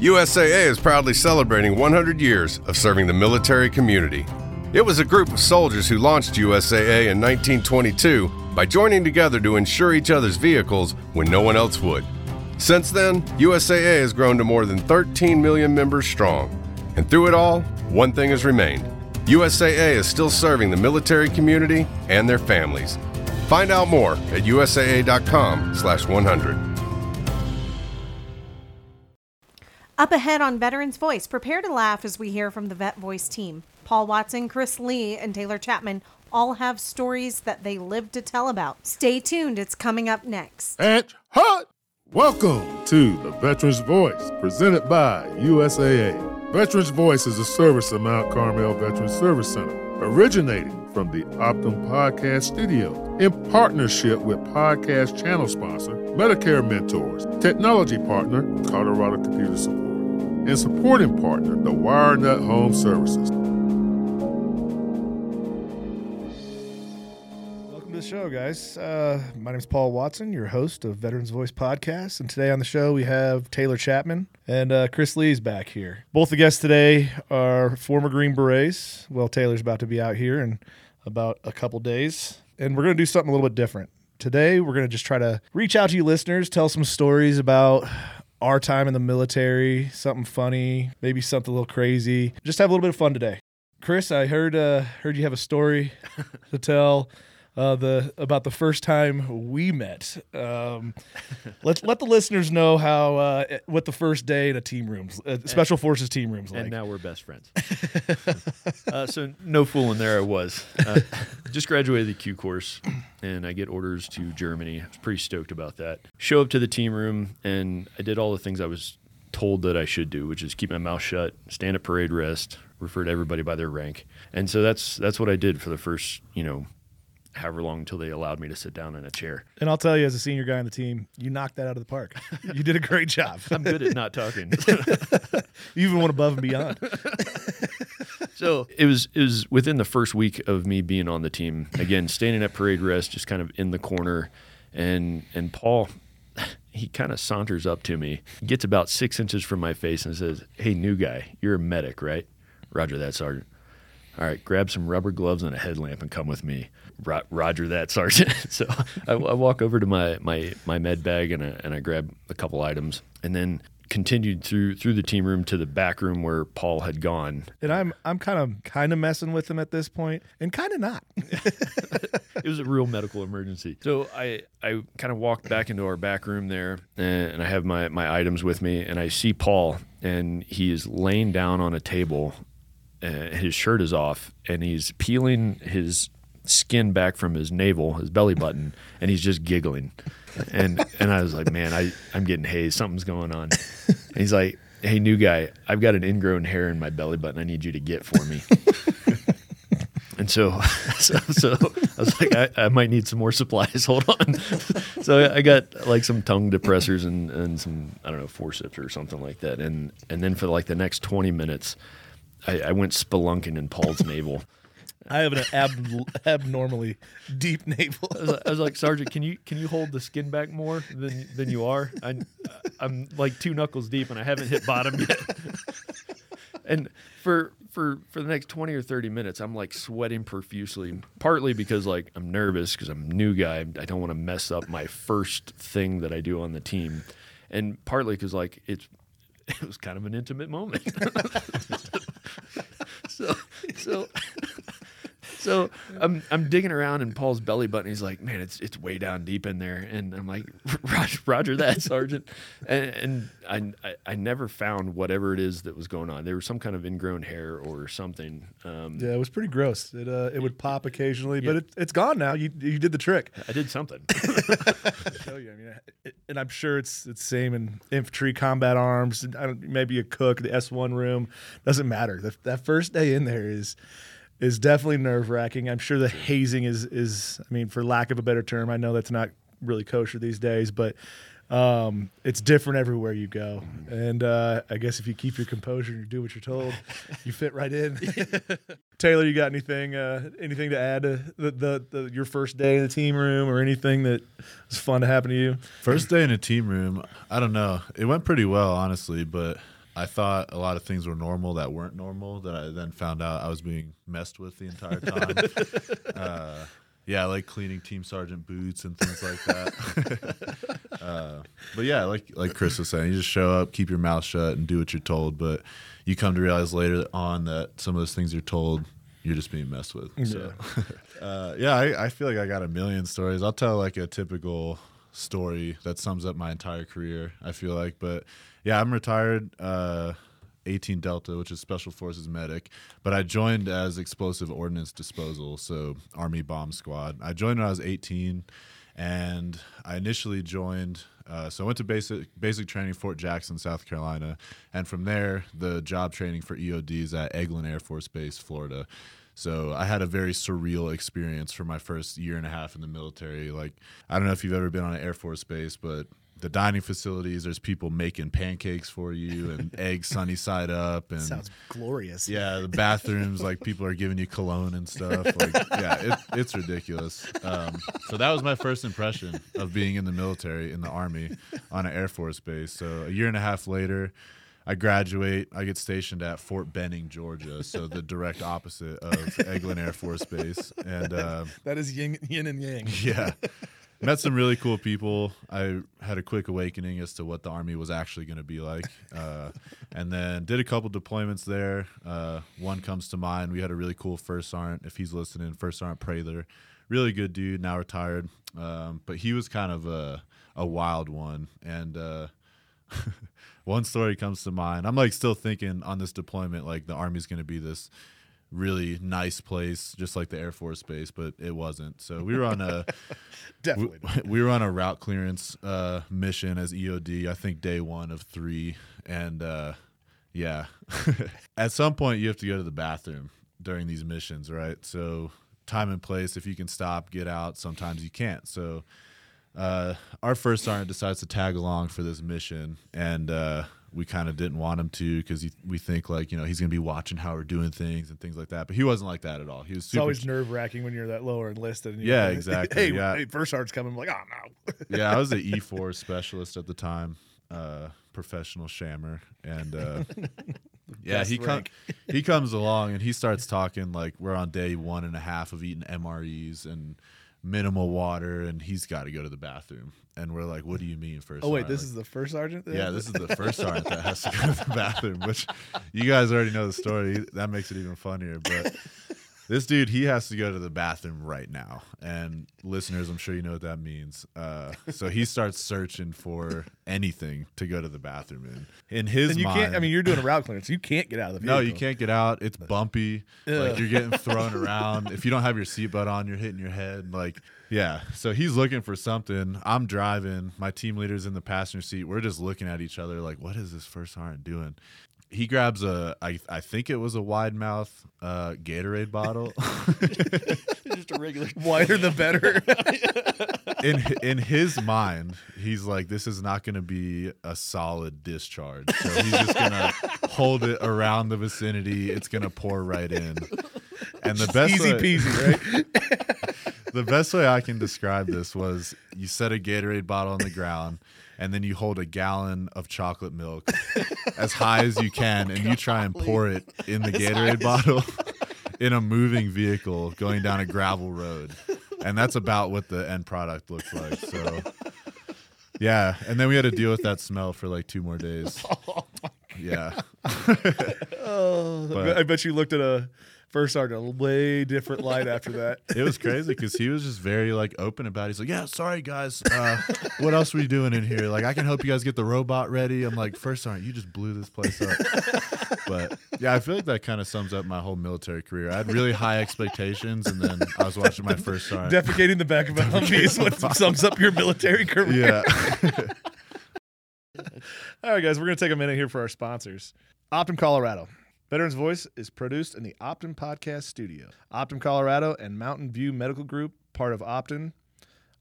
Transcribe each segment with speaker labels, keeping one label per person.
Speaker 1: USAA is proudly celebrating 100 years of serving the military community. It was a group of soldiers who launched USAA in 1922 by joining together to insure each other's vehicles when no one else would. Since then, USAA has grown to more than 13 million members strong. And through it all, one thing has remained. USAA is still serving the military community and their families. Find out more at usaa.com/100.
Speaker 2: Up ahead on Veterans Voice, prepare to laugh as we hear from the Vet Voice team. Paul Watson, Chris Lee, and Taylor Chapman all have stories that they live to tell about. Stay tuned, it's coming up next.
Speaker 3: And hot! Welcome to the Veterans Voice, presented by USAA. Veterans Voice is a service of Mount Carmel Veterans Service Center, originating from the Optum Podcast Studio in partnership with podcast channel sponsor Medicare Mentors, technology partner Colorado Computer Support, and supporting partner the WireNut Home Services.
Speaker 4: Welcome to the show, guys. Uh, my name is Paul Watson, your host of Veterans Voice Podcast. And today on the show, we have Taylor Chapman and uh, Chris Lee's back here. Both the guests today are former Green Berets. Well, Taylor's about to be out here in about a couple days. And we're going to do something a little bit different. Today, we're going to just try to reach out to you listeners, tell some stories about our time in the military, something funny, maybe something a little crazy. Just have a little bit of fun today. Chris, I heard uh, heard you have a story to tell uh, the about the first time we met. Um, let let the listeners know how uh, what the first day in a team rooms, uh, special forces team rooms like.
Speaker 5: and now we're best friends. uh, so no fooling, there I was. Uh, just graduated the Q course, and I get orders to Germany. I was pretty stoked about that. Show up to the team room, and I did all the things I was told that I should do, which is keep my mouth shut, stand at parade rest, refer to everybody by their rank, and so that's that's what I did for the first, you know. However long until they allowed me to sit down in a chair.
Speaker 4: and I'll tell you, as a senior guy on the team, you knocked that out of the park. You did a great job.
Speaker 5: I'm good at not talking.
Speaker 4: You even went above and beyond.
Speaker 5: So it was it was within the first week of me being on the team. Again, standing at parade rest, just kind of in the corner, and and Paul, he kind of saunters up to me, gets about six inches from my face, and says, "Hey, new guy, you're a medic, right?" Roger that, sergeant. All right, grab some rubber gloves and a headlamp and come with me. Ro- Roger that, sergeant. so I, I walk over to my my my med bag and I, and I grab a couple items, and then continued through through the team room to the back room where Paul had gone
Speaker 4: And I'm I'm kind of kind of messing with him at this point, and kind of not.
Speaker 5: it was a real medical emergency. So I, I kind of walked back into our back room there, and I have my, my items with me, and I see Paul, and he is laying down on a table. Uh, his shirt is off, and he's peeling his skin back from his navel, his belly button, and he's just giggling. And and I was like, man, I I'm getting hazed. Something's going on. And he's like, hey, new guy, I've got an ingrown hair in my belly button. I need you to get for me. And so, so, so I was like, I, I might need some more supplies. Hold on. so I, got like some tongue depressors and, and some, I don't know, forceps or something like that. And, and then for like the next 20 minutes, I, I went spelunking in Paul's navel.
Speaker 4: I have an ab- abnormally deep navel.
Speaker 5: I was, I was like, Sergeant, can you can you hold the skin back more than than you are? I, I'm like two knuckles deep and I haven't hit bottom yet. and for for for the next 20 or 30 minutes, I'm like sweating profusely. Partly because like I'm nervous because I'm new guy. I don't want to mess up my first thing that I do on the team, and partly because like it's it was kind of an intimate moment. so so so I'm I'm digging around in Paul's belly button. He's like, "Man, it's it's way down deep in there." And I'm like, "Roger, Roger that, Sergeant." And, and I, I I never found whatever it is that was going on. There was some kind of ingrown hair or something. Um,
Speaker 4: Yeah, it was pretty gross. It uh, it would pop occasionally, but it, it's gone now. You you did the trick.
Speaker 5: I did something.
Speaker 4: show you. I mean, it, and I'm sure it's it's same in infantry, combat arms. I don't, maybe a cook, the S1 room doesn't matter. That that first day in there is is definitely nerve wracking. I'm sure the hazing is is. I mean, for lack of a better term, I know that's not really kosher these days, but. Um, it's different everywhere you go, and uh, I guess if you keep your composure and you do what you're told, you fit right in. Taylor, you got anything uh, anything to add to the, the, the your first day in the team room or anything that was fun to happen to you?
Speaker 6: First day in a team room, I don't know. It went pretty well, honestly, but I thought a lot of things were normal that weren't normal. That I then found out I was being messed with the entire time. uh, yeah, I like cleaning team sergeant boots and things like that. uh, but yeah, like like Chris was saying, you just show up, keep your mouth shut, and do what you're told. But you come to realize later on that some of those things you're told, you're just being messed with. So, uh, yeah, I, I feel like I got a million stories. I'll tell like a typical story that sums up my entire career. I feel like, but yeah, I'm retired. Uh, 18 Delta, which is Special Forces medic, but I joined as explosive ordnance disposal, so Army bomb squad. I joined when I was 18, and I initially joined. Uh, so I went to basic basic training Fort Jackson, South Carolina, and from there the job training for EODs at Eglin Air Force Base, Florida. So I had a very surreal experience for my first year and a half in the military. Like I don't know if you've ever been on an Air Force base, but the dining facilities, there's people making pancakes for you and eggs sunny side up and
Speaker 4: Sounds glorious.
Speaker 6: yeah, the bathrooms like people are giving you cologne and stuff. Like, yeah, it, it's ridiculous. Um, so that was my first impression of being in the military in the army on an Air Force base. So a year and a half later, I graduate. I get stationed at Fort Benning, Georgia, so the direct opposite of Eglin Air Force Base, and. Um,
Speaker 4: That is yin, yin and yang.
Speaker 6: yeah met some really cool people i had a quick awakening as to what the army was actually going to be like uh, and then did a couple deployments there uh, one comes to mind we had a really cool first sergeant if he's listening first sergeant Prather. really good dude now retired um, but he was kind of a, a wild one and uh, one story comes to mind i'm like still thinking on this deployment like the army's going to be this really nice place, just like the Air Force Base, but it wasn't. So we were on a
Speaker 4: Definitely.
Speaker 6: we, we were on a route clearance uh, mission as EOD. I think day one of three, and uh, yeah, at some point you have to go to the bathroom during these missions, right? So time and place. If you can stop, get out. Sometimes you can't. So. Uh, our first sergeant decides to tag along for this mission, and uh, we kind of didn't want him to because we think like you know he's gonna be watching how we're doing things and things like that. But he wasn't like that at all. He was
Speaker 4: It's
Speaker 6: super.
Speaker 4: always nerve wracking when you're that lower enlisted. And you
Speaker 6: Yeah, exactly,
Speaker 4: Hey,
Speaker 6: yeah.
Speaker 4: hey, first sergeant's coming. I'm like, oh no.
Speaker 6: yeah, I was an E four specialist at the time, uh, professional shammer, and uh, yeah, he he comes along and he starts talking like we're on day one and a half of eating MREs and minimal water, and he's got to go to the bathroom, and we're like, what do you mean first?
Speaker 4: Oh wait,
Speaker 6: sergeant?"
Speaker 4: this is the first sergeant.
Speaker 6: Yeah, this is the first sergeant that has to go to the bathroom, which you guys already know the story. That makes it even funnier. But this dude, he has to go to the bathroom right now. And listeners, I'm sure you know what that means. Uh, so he starts searching for anything to go to the bathroom in. In his
Speaker 4: And you
Speaker 6: mind,
Speaker 4: can't. I mean, you're doing a route clearance. You can't get out of the vehicle.
Speaker 6: no, you can't get out. It's bumpy.
Speaker 4: Ugh.
Speaker 6: Like you're getting thrown around. If you don't have your seatbelt on, you're hitting your head. Like, yeah. So he's looking for something. I'm driving. My team leader's in the passenger seat. We're just looking at each other like, what is this first sergeant doing? He grabs a, I, I think it was a wide mouth uh, Gatorade bottle.
Speaker 5: Just a regular.
Speaker 4: Wider the better.
Speaker 6: in in his mind, he's like, this is not going to be a solid discharge. So he's just going to hold it around the vicinity. It's going to pour right in. And the best
Speaker 4: Easy
Speaker 6: way,
Speaker 4: peasy, right?
Speaker 6: the best way I can describe this was you set a Gatorade bottle on the ground and then you hold a gallon of chocolate milk as high as you can and you try and pour it in the Gatorade bottle in a moving vehicle going down a gravel road. And that's about what the end product looks like. So yeah, and then we had to deal with that smell for like two more days. Oh yeah. But-
Speaker 4: I bet you looked at a first sergeant a way different light after that.
Speaker 6: it was crazy because he was just very like open about it. He's like, "Yeah, sorry guys, uh, what else were you doing in here? Like, I can help you guys get the robot ready." I'm like, first sergeant, you just blew this place up." but yeah, I feel like that kind of sums up my whole military career. I had really high expectations, and then I was watching my first sergeant.
Speaker 4: Defecating the back of a Humvee is what sums up your military career.
Speaker 6: yeah,
Speaker 4: All right, guys, we're going to take a minute here for our sponsors. Optum Colorado. Veterans Voice is produced in the Optum Podcast Studio. Optum Colorado and Mountain View Medical Group, part of Optum,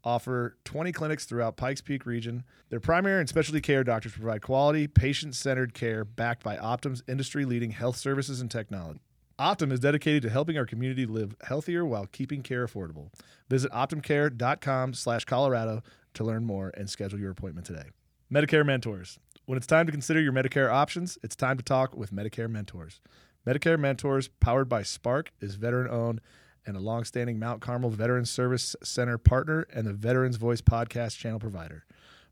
Speaker 4: offer 20 clinics throughout Pikes Peak region. Their primary and specialty care doctors provide quality, patient-centered care backed by Optum's industry-leading health services and technology. Optum is dedicated to helping our community live healthier while keeping care affordable. Visit optumcare.com slash Colorado to learn more and schedule your appointment today. Medicare Mentors. When it's time to consider your Medicare options, it's time to talk with Medicare Mentors. Medicare Mentors, powered by Spark, is veteran owned and a longstanding Mount Carmel Veterans Service Center partner and the Veterans Voice podcast channel provider.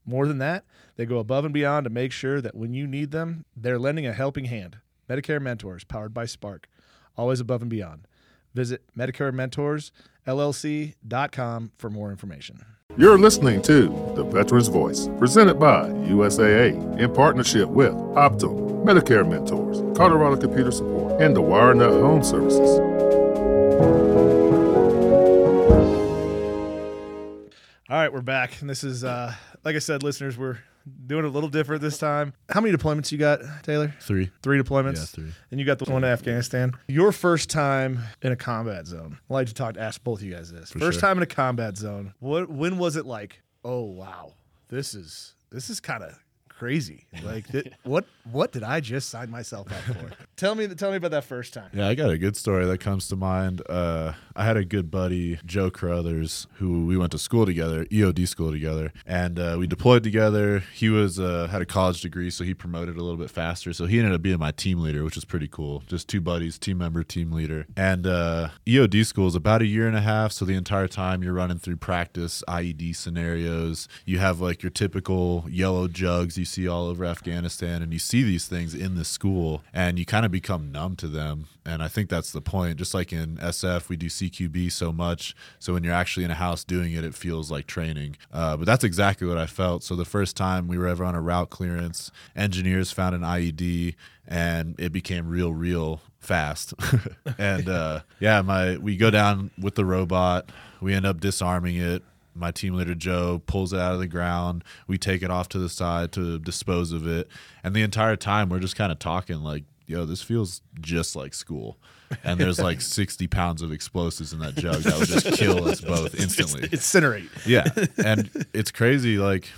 Speaker 4: More than that, they go above and beyond to make sure that when you need them, they're lending a helping hand. Medicare Mentors, powered by Spark, always above and beyond. Visit MedicareMentorsLLC.com for more information.
Speaker 3: You're listening to The Veteran's Voice, presented by USAA in partnership with Optum, Medicare Mentors, Colorado Computer Support, and the WireNut Home Services.
Speaker 4: All right, we're back. And this is, uh, like I said, listeners, we're doing a little different this time. How many deployments you got, Taylor?
Speaker 6: Three.
Speaker 4: Three deployments?
Speaker 6: Yeah, three.
Speaker 4: And you got the one to Afghanistan. Your first time in a combat zone. I'd like to talk, ask both of you guys this. first
Speaker 6: sure.
Speaker 4: time in a combat zone. What? When was it like? Oh wow, this is this is kind of crazy. Like, th- what what did I just sign myself up for? tell me tell me about that first time.
Speaker 6: Yeah, I got a good story that comes to mind. Uh, I had a good buddy, Joe Carruthers, who we went to school together, EOD school together, and uh, we deployed together. He was uh, had a college degree, so he promoted a little bit faster. So he ended up being my team leader, which was pretty cool. Just two buddies, team member, team leader. And uh, EOD school is about a year and a half. So the entire time you're running through practice IED scenarios. You have like your typical yellow jugs you see all over Afghanistan, and you see these things in the school, and you kind of become numb to them. And I think that's the point. Just like in SF, we do CQB so much, so when you're actually in a house doing it, it feels like training. Uh, but that's exactly what I felt. So the first time we were ever on a route clearance, engineers found an IED, and it became real, real fast. and uh, yeah, my we go down with the robot. We end up disarming it. My team leader Joe pulls it out of the ground. We take it off to the side to dispose of it. And the entire time we're just kind of talking like, yo, this feels just like school. And there's like 60 pounds of explosives in that jug that would just kill us both instantly.
Speaker 4: Incinerate.
Speaker 6: Yeah. And it's crazy. Like,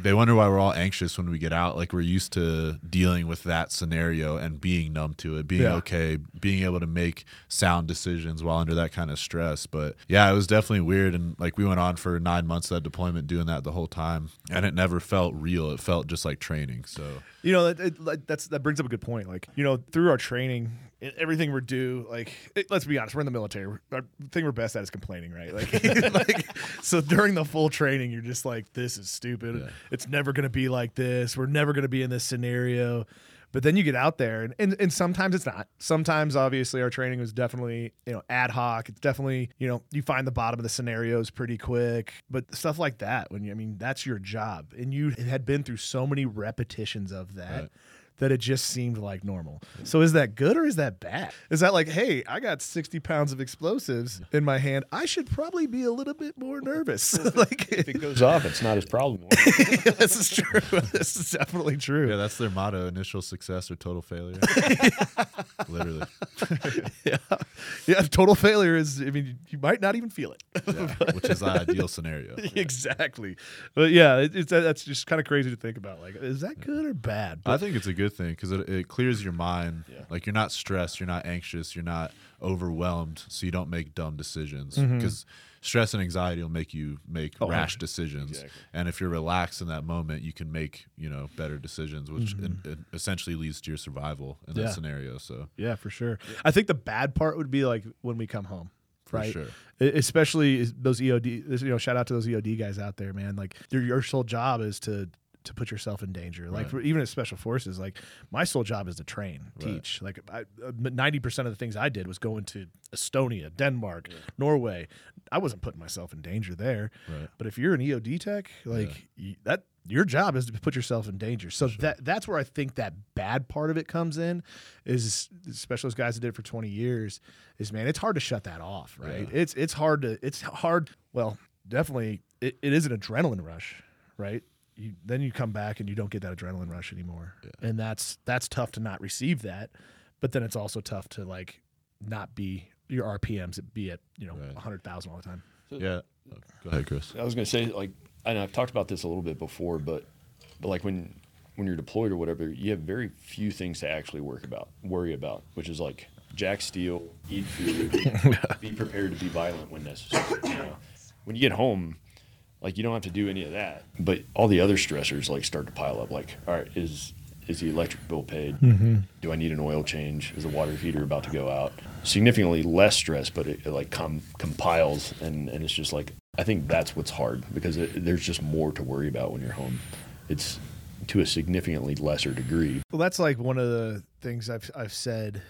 Speaker 6: they wonder why we're all anxious when we get out. Like, we're used to dealing with that scenario and being numb to it, being
Speaker 4: Yeah.
Speaker 6: okay, being able to make sound decisions while under that kind of stress. But yeah, it was definitely weird. And like, we went on for nine months of that deployment doing that the whole time. And it never felt real. It felt just like training. So,
Speaker 4: You know, that, it, that's that brings up a good point. Like, you know, through our training, everything we're due, like, it, let's be honest, we're in the military. Our thing we're best at is complaining, right? Like, like, so during the full training, you're just like, this is stupid.
Speaker 6: Yeah.
Speaker 4: It's never going to be like this. We're never going to be in this scenario. But then you get out there, and, and and sometimes it's not. Sometimes, obviously, our training was definitely you know ad hoc. It's definitely you know you find the bottom of the scenarios pretty quick. But stuff like that, when you, I mean, that's your job, and you had been through so many repetitions of that.
Speaker 6: Right.
Speaker 4: That it just seemed like normal. So is that good or is that bad? Is that like, hey, I got sixty pounds of explosives in my hand. I should probably be a little bit more nervous. like,
Speaker 5: If it goes off, it's not his problem.
Speaker 4: this is true. This is definitely true.
Speaker 6: yeah, that's their motto initial success or total failure. Literally.
Speaker 4: yeah. yeah, total failure is. I mean, you might not even feel it.
Speaker 6: Yeah, which is the ideal scenario.
Speaker 4: exactly. But yeah, it, it's that's just kind of crazy to think about. Like, is that good or bad?
Speaker 6: I think it's a good thing because it, it clears your mind. Like you're not stressed, you're not anxious, you're not overwhelmed, so you don't make dumb decisions.
Speaker 4: Mm-hmm.
Speaker 6: Because stress and anxiety will make you make
Speaker 4: Oh,
Speaker 6: rash decisions.
Speaker 5: Exactly.
Speaker 6: And if you're relaxed in that moment, you can make you know better decisions, which in, it essentially leads to your survival in
Speaker 4: Mm-hmm. Yeah.
Speaker 6: that scenario. So
Speaker 4: yeah, for sure. I think the bad part would be like when we come home.
Speaker 6: For
Speaker 4: right?
Speaker 6: sure.
Speaker 4: Especially those EOD, you know, shout out to those EOD guys out there, man. Like your your sole job is to to put yourself in danger. Like
Speaker 6: Right.
Speaker 4: for, even as special forces, like my sole job is to train,
Speaker 6: Right.
Speaker 4: teach. Like ninety percent of the things I did was going to Estonia, Denmark, Norway. I wasn't putting myself in danger there.
Speaker 6: Right.
Speaker 4: But if you're an EOD tech, like y that, your job is to put yourself in danger. So that that's where I think that bad part of it comes in. Is especially those guys that did it for 20 years. Is man, it's hard to shut that off, right? It's it's hard to it's hard. Well, definitely, it, it is an adrenaline rush, right? You, then you come back and you don't get that adrenaline rush anymore, and that's that's tough to not receive that. But then it's also tough to like not be your RPMs be at you know
Speaker 6: Right.
Speaker 4: 100,000 all the time.
Speaker 6: yeah. Oh, go ahead, Chris.
Speaker 5: I was going to say, like, and I've talked about this a little bit before, but, but like when when you're deployed or whatever, you have very few things to actually work about, worry about, which is like jack steel, eat food, be prepared to be violent when necessary. You know? When you get home, like you don't have to do any of that. But all the other stressors like start to pile up. Like, all right, is is the electric bill paid?
Speaker 4: Mm-hmm.
Speaker 5: Do I need an oil change? Is the water heater about to go out? Significantly less stress, but it, it like com- compiles, and and it's just like I think that's what's hard because it, there's just more to worry about when you're home. It's to a significantly lesser degree.
Speaker 4: Well, that's like one of the things I've I've said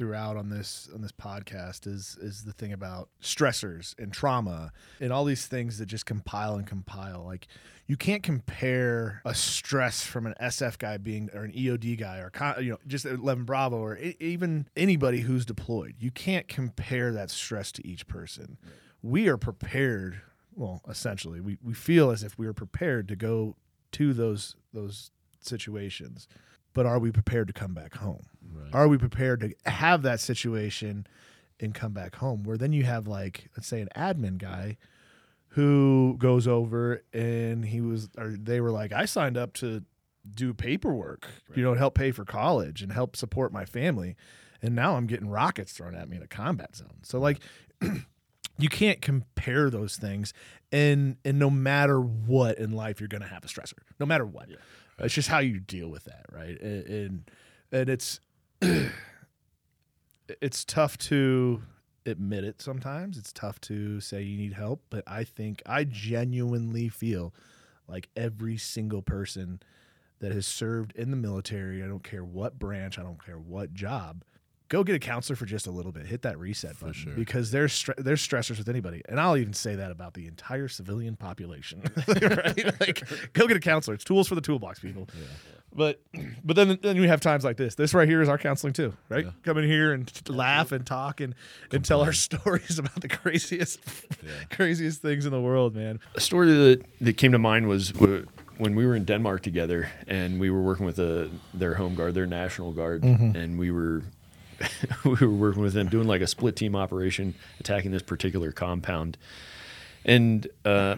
Speaker 4: throughout on this on this podcast is is the thing about stressors and trauma and all these things that just compile and compile. Like you can't compare a stress from an SF guy being or an EOD guy or you know just 11 Bravo or even anybody who's deployed. You can't compare that stress to each person. We are prepared. Well, essentially, we, we feel as if we are prepared to go to those those situations but are we prepared to come back home
Speaker 6: Right.
Speaker 4: are we prepared to have that situation and come back home? Where then you have like let's say an admin guy who goes over and he was or they were like i signed up to do paperwork you know help pay for college and help support my family and now i'm getting rockets thrown at me in a combat zone. So like you can't compare those things and and no matter what in life you're going to have a stressor no matter what. It's just how you deal with that right? And and, and it's it's tough to admit it sometimes. It's tough to say you need help but i think i genuinely feel like every single person that has served in the military i don't care what branch i don't care what job go get a counselor for just a little bit. Hit that reset button
Speaker 6: sure.
Speaker 4: because there's stre- there's stressors with anybody. And i'll even say that about the entire civilian population right? Like go get a counselor. It's tools for the toolbox people. Yeah. but but then then we have times like this. This right here is our counseling too right?
Speaker 6: Yeah.
Speaker 4: come in here and t- laugh and talk and, and tell our stories about the craziest craziest things in the world man.
Speaker 5: A story that, that came to mind was wh- when we were in Denmark together and we were working with the, their home guard, their national guard, mm-hmm. and we were we were working with them doing like a split team operation attacking this particular compound. And uh,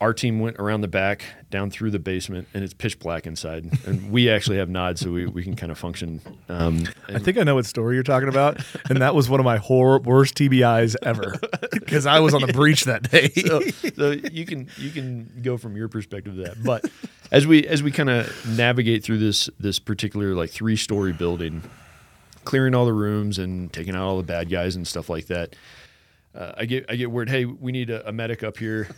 Speaker 5: our team went around the back, down through the basement, and it's pitch black inside. And we actually have nods, so we, we can kind of function. Um,
Speaker 4: I think I know what story you're talking about, and that was one of my horror worst TBIs ever because I was on the breach that day.
Speaker 5: so, so you can you can go from your perspective to that. But as we as we kind of navigate through this this particular like three story building, clearing all the rooms and taking out all the bad guys and stuff like that. Uh, I get I get word, hey, we need a, a medic up here.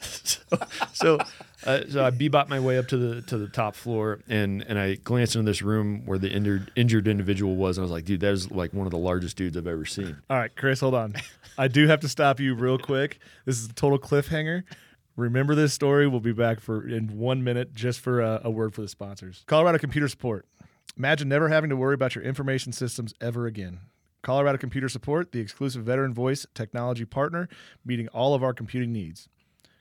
Speaker 5: so so, uh, so I bebop my way up to the to the top floor, and and I glanced into this room where the injured injured individual was, and I was like, dude, that is like one of the largest dudes I've ever seen.
Speaker 4: All right, Chris, hold on. I do have to stop you real quick. This is a total cliffhanger. Remember this story. We'll be back for in one minute just for a, a word for the sponsors. Colorado Computer Support. Imagine never having to worry about your information systems ever again. Colorado Computer Support, the exclusive veteran voice technology partner, meeting all of our computing needs.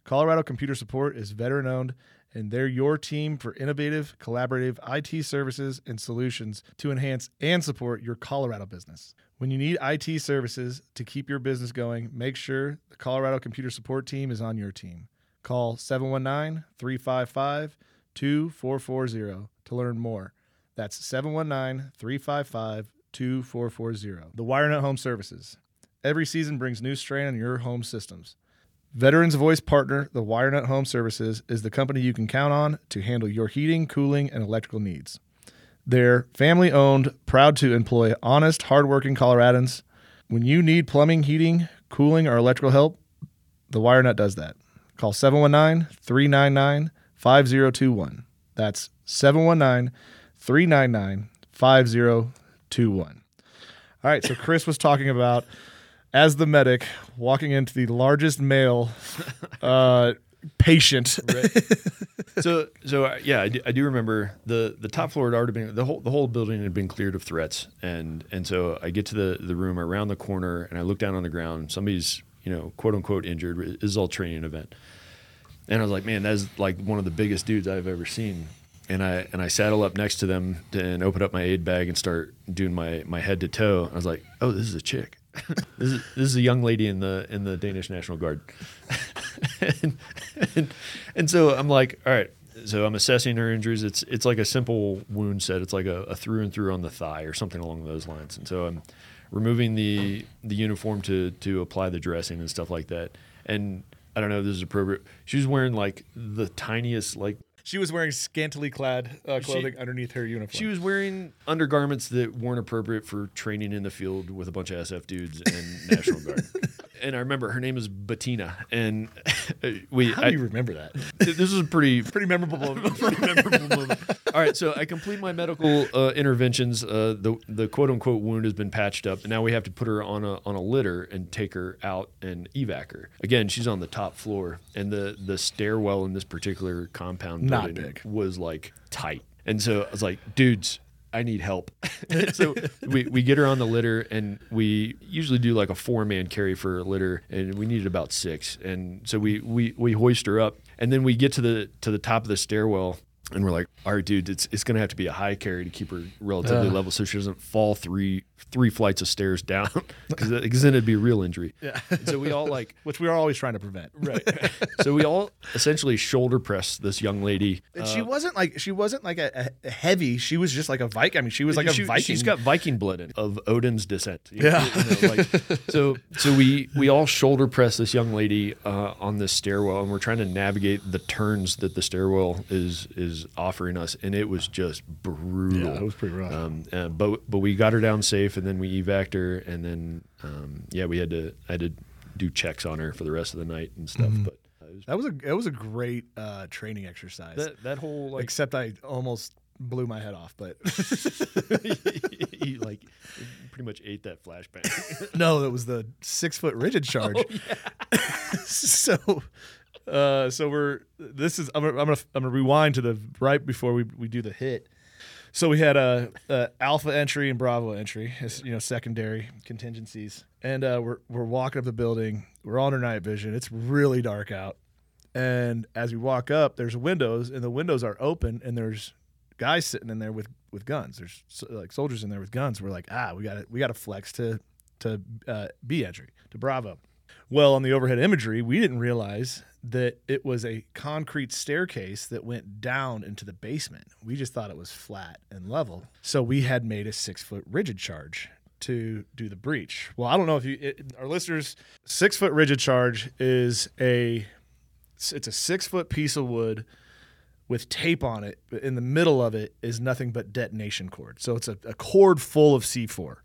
Speaker 4: Colorado Computer Support is veteran owned, and they're your team for innovative, collaborative IT services and solutions to enhance and support your Colorado business. When you need IT services to keep your business going, make sure the Colorado Computer Support team is on your team. Call 719 355 2440 to learn more. That's 719 355 2440. The WireNut Home Services. Every season brings new strain on your home systems. Veterans Voice partner, the WireNut Home Services, is the company you can count on to handle your heating, cooling, and electrical needs. They're family owned, proud to employ honest, hardworking Coloradans. When you need plumbing, heating, cooling, or electrical help, the WireNut does that. Call 719 399 5021. That's 719 399 5021. All right, so Chris was talking about as the medic walking into the largest male uh, patient.
Speaker 5: so so uh, yeah, I do, I do remember the the top floor had already been the whole the whole building had been cleared of threats, and and so I get to the the room around the corner and I look down on the ground. Somebody's you know quote unquote injured. This is all training event, and I was like, man, that's like one of the biggest dudes I've ever seen. And I and I saddle up next to them and open up my aid bag and start doing my my head to toe. I was like, oh, this is a chick. this is this is a young lady in the in the Danish National Guard. and, and, and so I'm like, all right. So I'm assessing her injuries. It's it's like a simple wound set. It's like a, a through and through on the thigh or something along those lines. And so I'm removing the the uniform to to apply the dressing and stuff like that. And I don't know if this is appropriate. She was wearing like the tiniest like
Speaker 4: She was wearing scantily clad uh, clothing underneath her uniform.
Speaker 5: she was wearing undergarments that weren't appropriate for training in the field with a bunch of SF dudes and National Guard. And I remember her name is Bettina, and we.
Speaker 4: How
Speaker 5: I,
Speaker 4: do you remember that?
Speaker 5: this was a pretty
Speaker 4: Pretty memorable.
Speaker 5: pretty memorable. All right, so I complete my medical uh, interventions. Uh, the the quote unquote wound has been patched up, and now we have to put her on a on a litter and take her out and evac her. Again, she's on the top floor, and the the stairwell in this particular compound
Speaker 4: Not big.
Speaker 5: was like tight. And so I was like, dudes. I need help. so we, we get her on the litter and we usually do like a four man carry for a litter and we needed about six. And so we, we, we hoist her up and then we get to the to the top of the stairwell and we're like, all right, dude, it's it's gonna have to be a high carry to keep her relatively level so she doesn't fall three three flights of stairs down because then it'd be a real injury. Yeah. so we all like
Speaker 4: Which we are always trying to prevent.
Speaker 5: right. so we all essentially shoulder press this young lady.
Speaker 4: And she wasn't like she wasn't like a, a heavy. She was just like a Viking. I mean, she was like a
Speaker 5: She-
Speaker 4: Viking.
Speaker 5: She's got Viking blood in of Odin's descent. You-
Speaker 4: Yeah.
Speaker 5: you know, like, so so we we all shoulder press this young lady uh, on this stairwell, and we're trying to navigate the turns that the stairwell is is offering us, and it was just brutal.
Speaker 4: Yeah, it was pretty rough.
Speaker 5: Um, uh, but but we got her down safe, and then we evac her, and then um, yeah, we had to I had to do checks on her for the rest of the night and stuff.
Speaker 4: Mm-hmm.
Speaker 5: But uh, was,
Speaker 4: that was a it was a great uh, training exercise.
Speaker 5: that that whole like
Speaker 4: Except I almost blew my head off. But
Speaker 5: you like pretty much ate that flashbang.
Speaker 4: no, it was the six foot rigid charge.
Speaker 5: Oh,
Speaker 4: so. Uh, so we're this is I'm gonna, I'm gonna I'm gonna rewind to the right before we, we do the hit. So we had a, a alpha entry and bravo entry, as you know, secondary contingencies, and uh, we're we're walking up the building. We're on our night vision. It's really dark out, and as we walk up, there's windows, and the windows are open, and there's guys sitting in there with with guns. There's so- like soldiers in there with guns. We're like, ah, we got to we got to flex to to uh, B entry to Bravo. Well, on the overhead imagery, we didn't realize that it was a concrete staircase that went down into the basement. We just thought it was flat and level. So we had made a six foot rigid charge to do the breach. Well, I don't know if you, it, our listeners, six foot rigid charge is a, it's a six foot piece of wood with tape on it. But in the middle of it is nothing but detonation cord. So it's a, a cord full of C4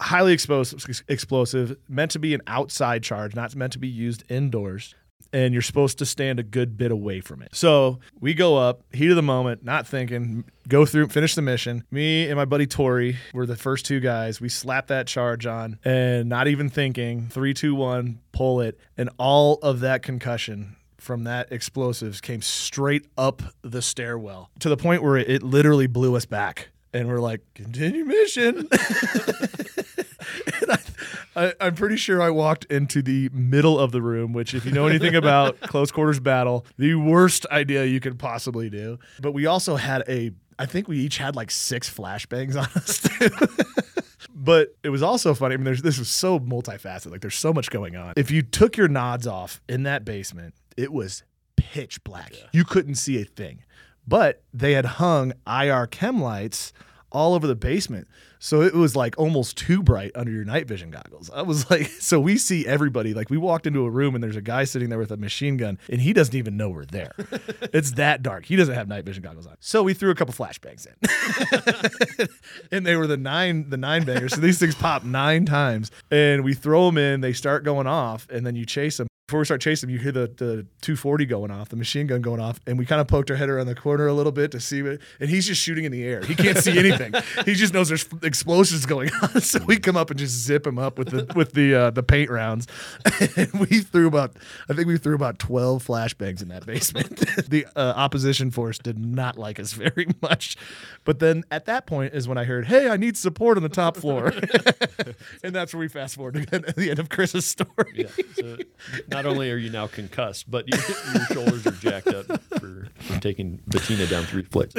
Speaker 4: highly explosive, explosive, meant to be an outside charge, not meant to be used indoors. And you're supposed to stand a good bit away from it. So we go up, heat of the moment, not thinking, go through, finish the mission. Me and my buddy Tori were the first two guys. We slap that charge on and not even thinking, three, two, one, pull it. And all of that concussion from that explosives came straight up the stairwell to the point where it, it literally blew us back. And we're like, continue mission. and I, I, I'm pretty sure I walked into the middle of the room, which, if you know anything about close quarters battle, the worst idea you could possibly do. But we also had a, I think we each had like six flashbangs on us. But it was also funny. I mean, there's this was so multifaceted. Like, there's so much going on. If you took your nods off in that basement, it was pitch black. You couldn't see a thing. But they had hung IR chem lights all over the basement. So it was like almost too bright under your night vision goggles. I was like, so we see everybody. Like we walked into a room and there's a guy sitting there with a machine gun and he doesn't even know we're there. it's that dark. He doesn't have night vision goggles on. So we threw a couple flashbangs in. and they were the nine the nine bangers. So these things pop nine times. And we throw them in, they start going off, and then you chase them. Before we start chasing them, you hear the, the 240 going off, the machine gun going off, and we kind of poked our head around the corner a little bit to see it. And he's just shooting in the air. He can't see anything. he just knows there's explosions going on. So we come up and just zip him up with the with the uh, the paint rounds. and we threw about I think we threw about 12 flashbangs in that basement. the uh, opposition force did not like us very much. But then at that point is when I heard, "Hey, I need support on the top floor," and that's where we fast forward to the end of Chris's story.
Speaker 5: Yeah. So not only are you now concussed, but your, your shoulders are jacked up for, for taking Bettina down three flights.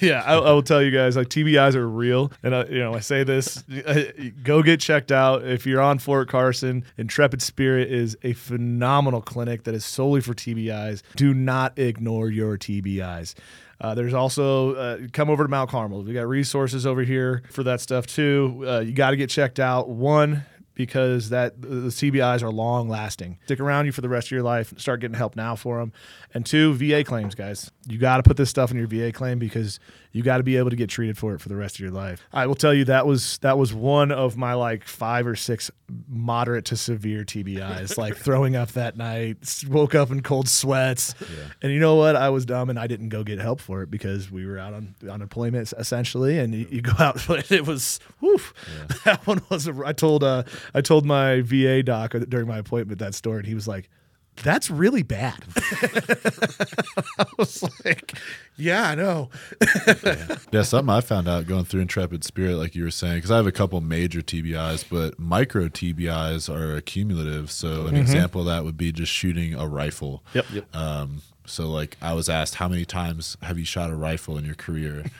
Speaker 4: yeah, I, I will tell you guys, like TBIs are real, and I, you know I say this: uh, go get checked out if you're on Fort Carson. Intrepid Spirit is a phenomenal clinic that is solely for TBIs. Do not ignore your TBIs. Uh, there's also uh, come over to Mount Carmel. We got resources over here for that stuff too. Uh, you got to get checked out. One because that the TBIs are long lasting. Stick around you for the rest of your life. Start getting help now for them. And two, VA claims, guys. You got to put this stuff in your VA claim because you got to be able to get treated for it for the rest of your life. I will tell you that was that was one of my like five or six moderate to severe TBIs, like throwing up that night, woke up in cold sweats. And you know what? I was dumb and I didn't go get help for it because we were out on unemployment essentially. And you, you go out, but it was, whew, that one was, a, I told, uh, I told my VA doc during my appointment that story and he was like, that's really bad. I was like, yeah, I know.
Speaker 6: Yeah, something I found out going through Intrepid Spirit, like you were saying, because I have a couple major TBIs, but micro TBIs are accumulative. So an example of that would be just shooting a rifle.
Speaker 4: Yep. Yep.
Speaker 6: Um, so like I was asked, how many times have you shot a rifle in your career?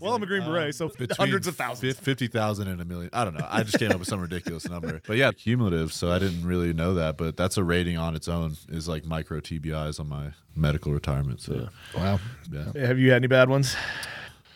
Speaker 4: Well, I'm a Green Beret, so um, hundreds of thousands.
Speaker 6: fifty thousand and a million. I don't know. I just came up with some ridiculous number, but yeah, cumulative. So I didn't really know that, but that's a rating on its own. Is like micro TBIs on my medical retirement. So
Speaker 4: Wow.
Speaker 6: yeah.
Speaker 4: Have you had any bad ones?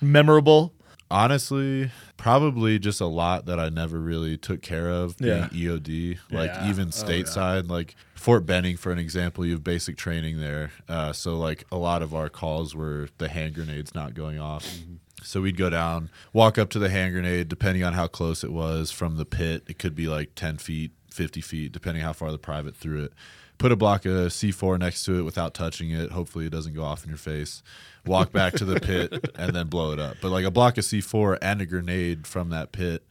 Speaker 4: Memorable?
Speaker 6: Honestly, probably just a lot that I never really took care of being
Speaker 4: Yeah.
Speaker 6: EOD. Like
Speaker 4: Yeah.
Speaker 6: even
Speaker 4: Oh,
Speaker 6: stateside, like Fort Benning, for an example, you have basic training there. Uh, so like a lot of our calls were the hand grenades not going off.
Speaker 4: Mm-hmm.
Speaker 6: So we'd go down, walk up to the hand grenade, depending on how close it was from the pit. It could be like 10 feet, 50 feet, depending how far the private threw it. Put a block of C4 next to it without touching it. Hopefully, it doesn't go off in your face. Walk back to the pit and then blow it up. But like a block of C4 and a grenade from that pit,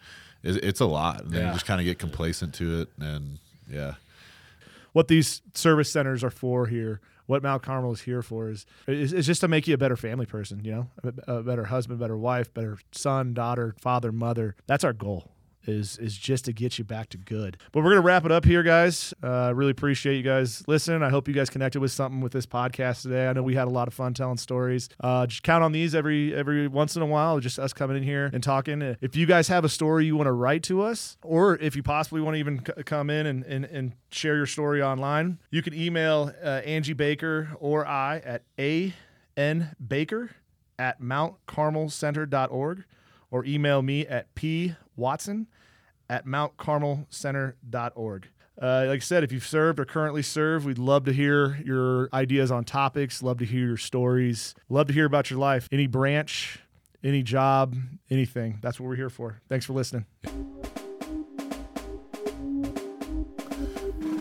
Speaker 6: is it's a lot. And then
Speaker 4: Yeah.
Speaker 6: you just kind of get complacent to it. And yeah.
Speaker 4: what these service centers are for here, what Mount Carmel is here for, is, is is just to make you a better family person. You know, a, a better husband, better wife, better son, daughter, father, mother. That's our goal. Is, is just to get you back to good. But we're gonna wrap it up here, guys. Uh, really appreciate you guys listening. I hope you guys connected with something with this podcast today. I know we had a lot of fun telling stories. Uh, just count on these every every once in a while. Just us coming in here and talking. If you guys have a story you want to write to us, or if you possibly want to even c- come in and, and, and share your story online, you can email uh, Angie Baker or I at a n baker at mountcarmelcenter.org or email me at p watson at mountcarmelcenter.org. Uh, like I said, if you've served or currently serve, we'd love to hear your ideas on topics, love to hear your stories, love to hear about your life, any branch, any job, anything. That's what we're here for. Thanks for listening.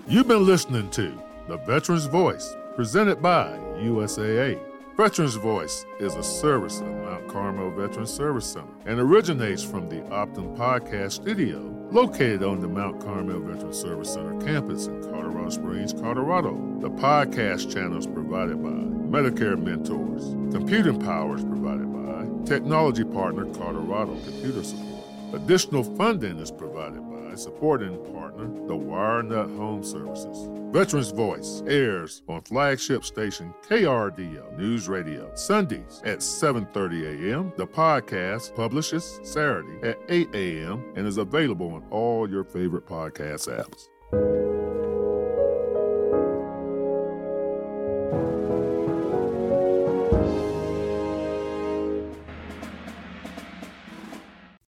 Speaker 3: You've been listening to The Veteran's Voice, presented by USAA. Veteran's Voice is a service of Mount Carmel Veterans Service Center and originates from the Optum Podcast Studio, located on the Mount Carmel Veterans Service Center campus in Colorado Springs, Colorado. The podcast channel is provided by Medicare Mentors. Computing power is provided by Technology Partner Colorado Computer Support. Additional funding is provided by supporting partner, the WireNut Home Services. Veterans Voice airs on flagship station KRDO News Radio Sundays at 7:30 a.m. The podcast publishes Saturday at 8 a.m. and is available on all your favorite podcast apps.